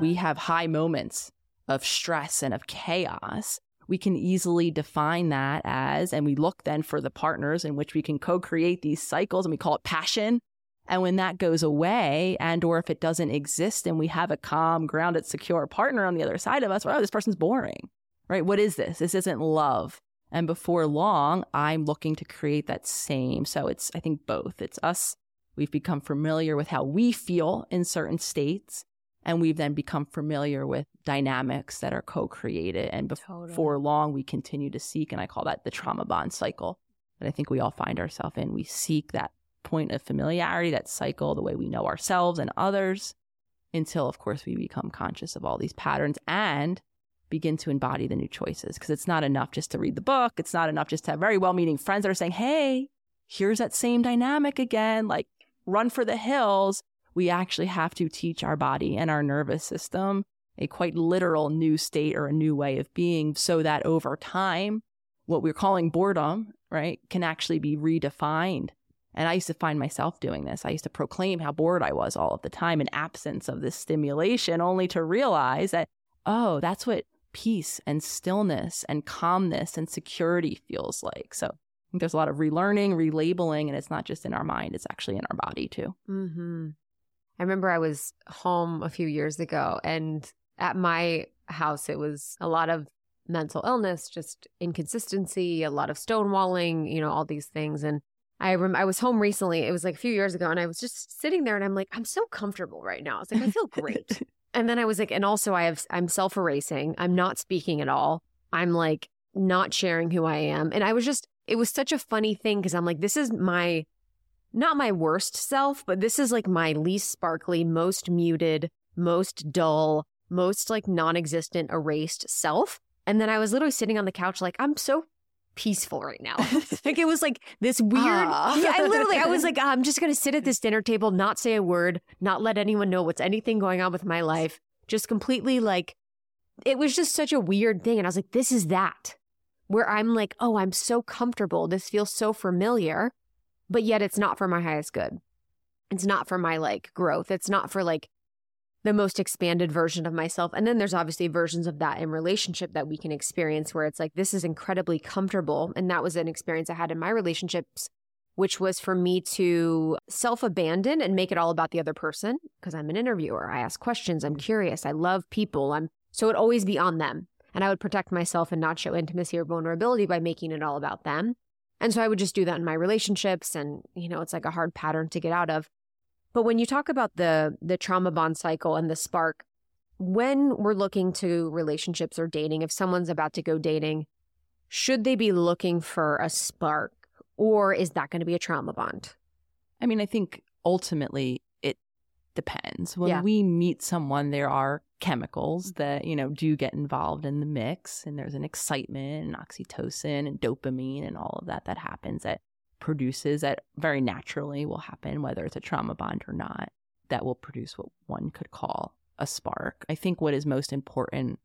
we have high moments of stress and of chaos, we can easily define that as, and we look then for the partners in which we can co-create these cycles and we call it passion. And when that goes away and, or if it doesn't exist and we have a calm, grounded, secure partner on the other side of us, oh, this person's boring, right? What is this? This isn't love. And before long, I'm looking to create that same. So it's, I think both. It's us. We've become familiar with how we feel in certain states. And we've then become familiar with dynamics that are co created. And before totally. long, we continue to seek. And I call that the trauma bond cycle that I think we all find ourselves in. We seek that point of familiarity, that cycle, the way we know ourselves and others, until, of course, we become conscious of all these patterns and begin to embody the new choices. Because it's not enough just to read the book. It's not enough just to have very well meaning friends that are saying, hey, here's that same dynamic again, like run for the hills. We actually have to teach our body and our nervous system a quite literal new state or a new way of being so that over time, what we're calling boredom, right, can actually be redefined. And I used to find myself doing this. I used to proclaim how bored I was all of the time in absence of this stimulation, only to realize that, oh, that's what peace and stillness and calmness and security feels like. So there's a lot of relearning, relabeling, and it's not just in our mind, it's actually in our body too. Mm-hmm. I remember I was home a few years ago, and at my house, it was a lot of mental illness, just inconsistency, a lot of stonewalling, you know, all these things. And I rem- I was home recently. It was like a few years ago, and I was just sitting there, and I'm like, I'm so comfortable right now. I was like, I feel great. And then I was like, and also I have, I'm self erasing. I'm not speaking at all. I'm like not sharing who I am. And I was just, it was such a funny thing because I'm like, this is my, not my worst self, but this is like my least sparkly, most muted, most dull, most like non existent, erased self. And then I was literally sitting on the couch, like, I'm so peaceful right now. like it was like this weird. Yeah, I literally, I was like, I'm just going to sit at this dinner table, not say a word, not let anyone know what's anything going on with my life. Just completely like, it was just such a weird thing. And I was like, this is that where I'm like, oh, I'm so comfortable. This feels so familiar, but yet it's not for my highest good. It's not for my like growth. It's not for like the most expanded version of myself. And then there's obviously versions of that in relationship that we can experience where it's like, this is incredibly comfortable. And that was an experience I had in my relationships, which was for me to self abandon and make it all about the other person because I'm an interviewer. I ask questions. I'm curious. I love people. I'm so it always be on them. And I would protect myself and not show intimacy or vulnerability by making it all about them. And so I would just do that in my relationships. And, you know, it's like a hard pattern to get out of. But when you talk about the the trauma bond cycle and the spark, when we're looking to relationships or dating, if someone's about to go dating, should they be looking for a spark or is that going to be a trauma bond? I mean, I think ultimately depends. When yeah. we meet someone, there are chemicals that, you know, do get involved in the mix and there's an excitement and oxytocin and dopamine and all of that that happens that produces that very naturally will happen, whether it's a trauma bond or not, that will produce what one could call a spark. I think what is most important,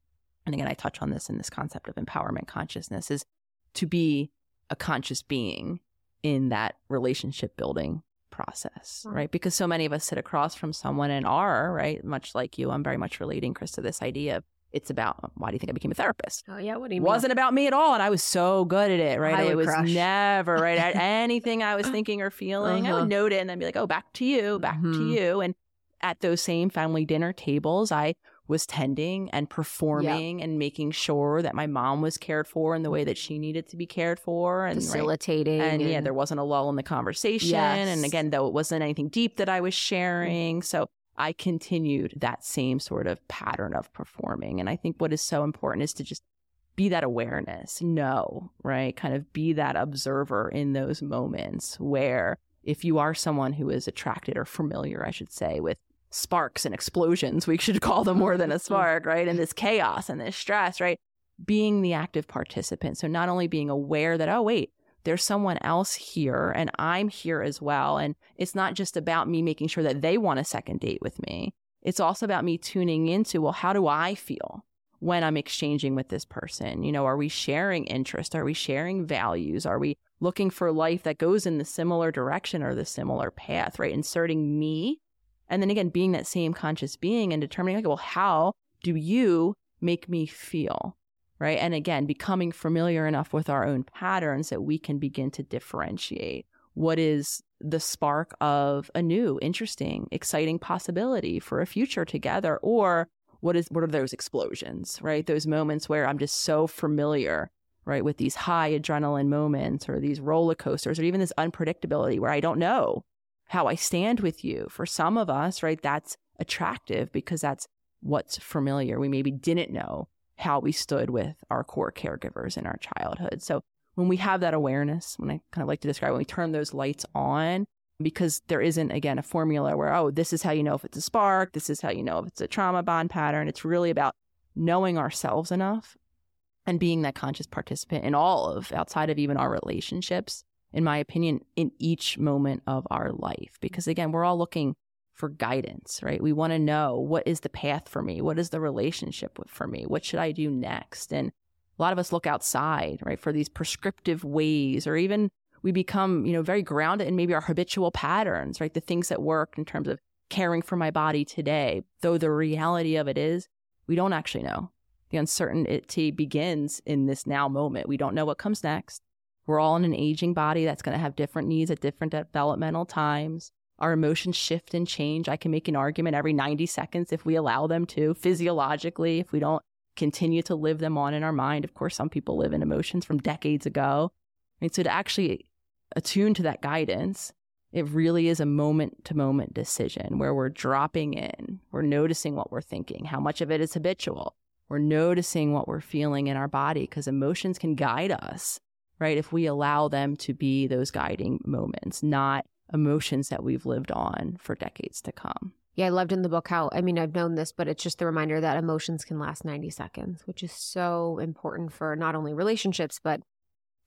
and again, I touch on this in this concept of empowerment consciousness, is to be a conscious being in that relationship building process, right? Because so many of us sit across from someone and are, right? Much like you, I'm very much relating, Chris, to this idea of it's about why do you think I became a therapist? Oh yeah, what do you mean? Wasn't about me at all, and I was so good at it. Right, it was crush. never right at anything I was thinking or feeling. Uh-huh. I would uh-huh. note it and then be like, oh, back to you, back mm-hmm. to you. And at those same family dinner tables, I was tending and performing yep. and making sure that my mom was cared for in the way that she mm-hmm. needed to be cared for and facilitating. Right? And, and, yeah, there wasn't a lull in the conversation. Yes. And again, though it wasn't anything deep that I was sharing. Mm-hmm. So I continued that same sort of pattern of performing. And I think what is so important is to just be that awareness, know, right? Kind of be that observer in those moments where if you are someone who is attracted or familiar, I should say, with sparks and explosions, we should call them more than a mm-hmm. spark, right? And this chaos and this stress, right? Being the active participant. So not only being aware that, oh, wait, there's someone else here and I'm here as well. And it's not just about me making sure that they want a second date with me. It's also about me tuning into, well, how do I feel when I'm exchanging with this person? You know, are we sharing interest? Are we sharing values? Are we looking for life that goes in the similar direction or the similar path, right? Inserting me And then again, being that same conscious being and determining, like, well, how do you make me feel? Right. And again, becoming familiar enough with our own patterns that we can begin to differentiate what is the spark of a new, interesting, exciting possibility for a future together, or what is what are those explosions, right? Those moments where I'm just so familiar, right, with these high adrenaline moments or these roller coasters or even this unpredictability where I don't know how I stand with you. For some of us, right, that's attractive because that's what's familiar. We maybe didn't know how we stood with our core caregivers in our childhood. So when we have that awareness, when I kind of like to describe when we turn those lights on, because there isn't, again, a formula where, oh, this is how you know if it's a spark, this is how you know if it's a trauma bond pattern. It's really about knowing ourselves enough and being that conscious participant in all of, outside of even our relationships, in my opinion, in each moment of our life. Because again, we're all looking for guidance, right? We want to know what is the path for me? What is the relationship for me? What should I do next? And a lot of us look outside, right, for these prescriptive ways, or even we become, you know, very grounded in maybe our habitual patterns, right? The things that work in terms of caring for my body today. Though the reality of it is, we don't actually know. The uncertainty begins in this now moment. We don't know what comes next. We're all in an aging body that's going to have different needs at different developmental times. Our emotions shift and change. I can make an argument every 90 seconds if we allow them to, physiologically, if we don't continue to live them on in our mind. Of course, some people live in emotions from decades ago. And so to actually attune to that guidance, it really is a moment to moment decision where we're dropping in, we're noticing what we're thinking, how much of it is habitual. We're noticing what we're feeling in our body because emotions can guide us, right? If we allow them to be those guiding moments, not emotions that we've lived on for decades to come. Yeah, I loved in the book how, I mean, I've known this, but it's just the reminder that emotions can last 90 seconds, which is so important for not only relationships, but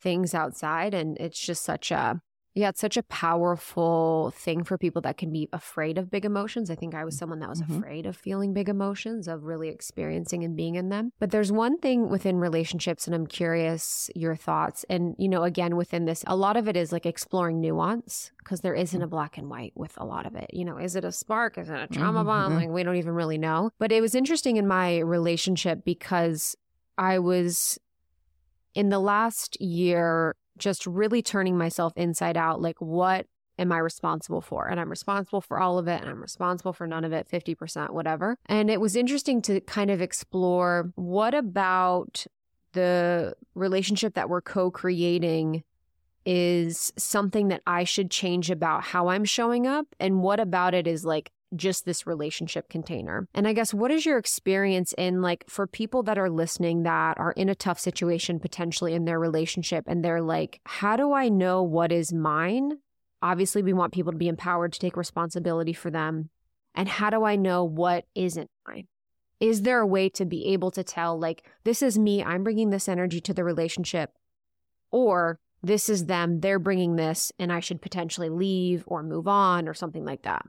things outside. And it's just such a, yeah, it's such a powerful thing for people that can be afraid of big emotions. I think I was someone that was mm-hmm. afraid of feeling big emotions, of really experiencing and being in them. But there's one thing within relationships, and I'm curious your thoughts. And, you know, again, within this, a lot of it is like exploring nuance because there isn't a black and white with a lot of it. You know, is it a spark? Is it a trauma mm-hmm. bond? Like, we don't even really know. But it was interesting in my relationship because I was in the last year just really turning myself inside out like what am I responsible for? And I'm responsible for all of it and I'm responsible for none of it, 50%, whatever. And it was interesting to kind of explore what about the relationship that we're co creating is something that I should change about how I'm showing up? And what about it is like just this relationship container. And I guess what is your experience in like for people that are listening that are in a tough situation potentially in their relationship and they're like, how do I know what is mine? Obviously, we want people to be empowered to take responsibility for them. And how do I know what isn't mine? Is there a way to be able to tell, like, this is me, I'm bringing this energy to the relationship, or this is them, they're bringing this, and I should potentially leave or move on or something like that?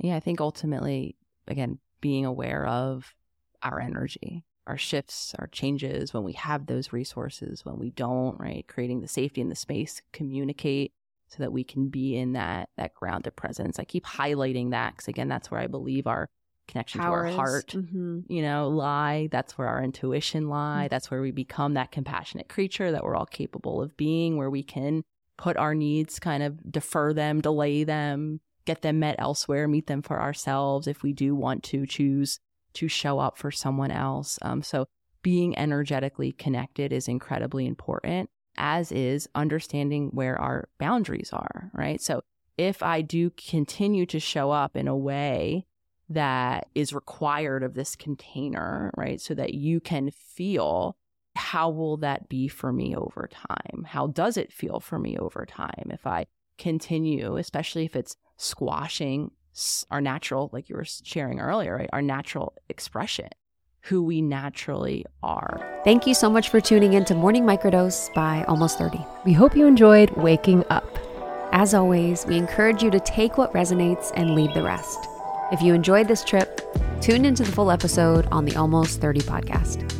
Yeah, I think ultimately, again, being aware of our energy, our shifts, our changes, when we have those resources, when we don't, right? Creating the safety and the space, communicate so that we can be in that that grounded presence. I keep highlighting that because again, that's where I believe our connection Power to our heart, mm-hmm. you know, lie. That's where our intuition lie. Mm-hmm. That's where we become that compassionate creature that we're all capable of being, where we can put our needs, kind of defer them, delay them, get them met elsewhere, meet them for ourselves if we do want to choose to show up for someone else. Um, so being energetically connected is incredibly important, as is understanding where our boundaries are, right? So if I do continue to show up in a way that is required of this container, right? So that you can feel how will that be for me over time? How does it feel for me over time? If I continue, especially if it's squashing our natural, like you were sharing earlier, right? Our natural expression, who we naturally are. Thank you so much for tuning in to Morning Microdose by Almost 30. We hope you enjoyed waking up. As always, we encourage you to take what resonates and leave the rest. If you enjoyed this trip, tune into the full episode on the Almost 30 podcast.